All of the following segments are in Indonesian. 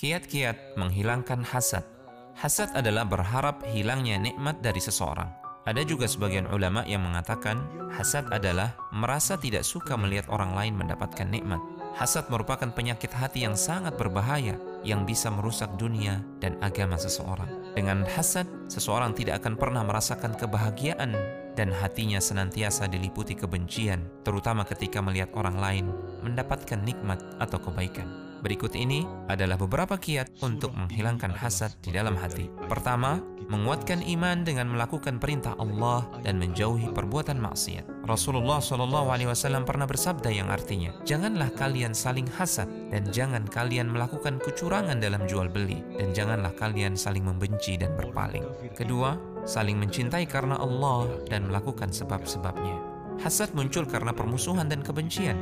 Kiat-kiat menghilangkan hasad. Hasad adalah berharap hilangnya nikmat dari seseorang. Ada juga sebagian ulama yang mengatakan hasad adalah merasa tidak suka melihat orang lain mendapatkan nikmat. Hasad merupakan penyakit hati yang sangat berbahaya yang bisa merusak dunia dan agama seseorang. Dengan hasad, seseorang tidak akan pernah merasakan kebahagiaan dan hatinya senantiasa diliputi kebencian, terutama ketika melihat orang lain mendapatkan nikmat atau kebaikan. Berikut ini adalah beberapa kiat untuk menghilangkan hasad di dalam hati. Pertama, menguatkan iman dengan melakukan perintah Allah dan menjauhi perbuatan maksiat. Rasulullah Shallallahu Alaihi Wasallam pernah bersabda yang artinya, janganlah kalian saling hasad dan jangan kalian melakukan kecurangan dalam jual beli dan janganlah kalian saling membenci dan berpaling. Kedua, saling mencintai karena Allah dan melakukan sebab-sebabnya. Hasad muncul karena permusuhan dan kebencian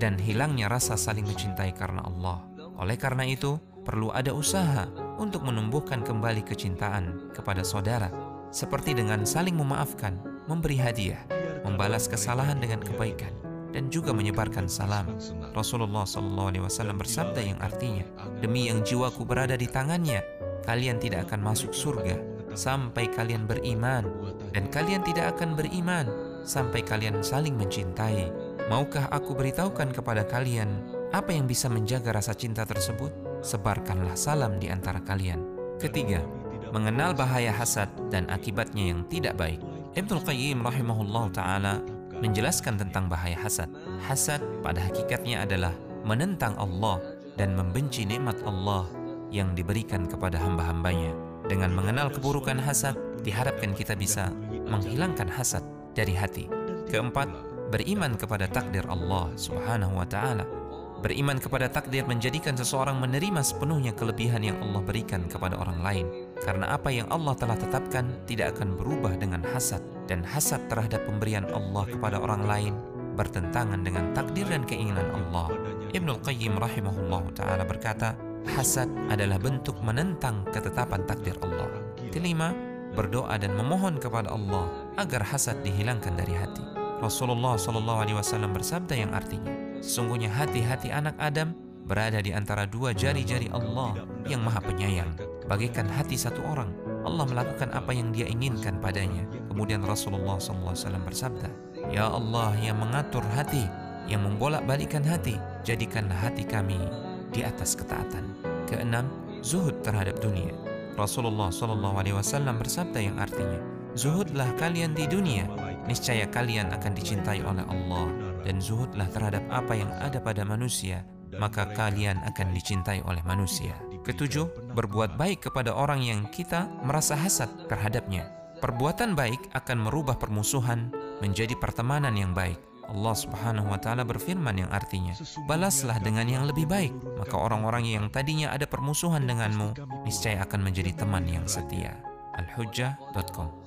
dan hilangnya rasa saling mencintai karena Allah. Oleh karena itu, perlu ada usaha untuk menumbuhkan kembali kecintaan kepada saudara, seperti dengan saling memaafkan, memberi hadiah, membalas kesalahan dengan kebaikan, dan juga menyebarkan salam. Rasulullah SAW bersabda yang artinya, demi yang jiwaku berada di tangannya, kalian tidak akan masuk surga sampai kalian beriman, dan kalian tidak akan beriman sampai kalian saling mencintai Maukah aku beritahukan kepada kalian apa yang bisa menjaga rasa cinta tersebut? Sebarkanlah salam di antara kalian. Ketiga, mengenal bahaya hasad dan akibatnya yang tidak baik. Ibnu Qayyim rahimahullah taala menjelaskan tentang bahaya hasad. Hasad pada hakikatnya adalah menentang Allah dan membenci nikmat Allah yang diberikan kepada hamba-hambanya. Dengan mengenal keburukan hasad, diharapkan kita bisa menghilangkan hasad dari hati. Keempat, beriman kepada takdir Allah Subhanahu wa taala. Beriman kepada takdir menjadikan seseorang menerima sepenuhnya kelebihan yang Allah berikan kepada orang lain. Karena apa yang Allah telah tetapkan tidak akan berubah dengan hasad dan hasad terhadap pemberian Allah kepada orang lain bertentangan dengan takdir dan keinginan Allah. Ibnu Qayyim rahimahullah taala berkata, hasad adalah bentuk menentang ketetapan takdir Allah. Kelima, berdoa dan memohon kepada Allah agar hasad dihilangkan dari hati. Rasulullah Shallallahu bersabda yang artinya, sesungguhnya hati-hati anak Adam berada di antara dua jari-jari Allah yang maha penyayang. Bagaikan hati satu orang, Allah melakukan apa yang dia inginkan padanya. Kemudian Rasulullah SAW bersabda, Ya Allah yang mengatur hati, yang membolak-balikan hati, jadikanlah hati kami di atas ketaatan. Keenam, zuhud terhadap dunia. Rasulullah SAW bersabda yang artinya, Zuhudlah kalian di dunia niscaya kalian akan dicintai oleh Allah dan zuhudlah terhadap apa yang ada pada manusia maka kalian akan dicintai oleh manusia. Ketujuh berbuat baik kepada orang yang kita merasa hasad terhadapnya. Perbuatan baik akan merubah permusuhan menjadi pertemanan yang baik. Allah Subhanahu wa taala berfirman yang artinya, "Balaslah dengan yang lebih baik, maka orang-orang yang tadinya ada permusuhan denganmu niscaya akan menjadi teman yang setia." Al-Hujjah.com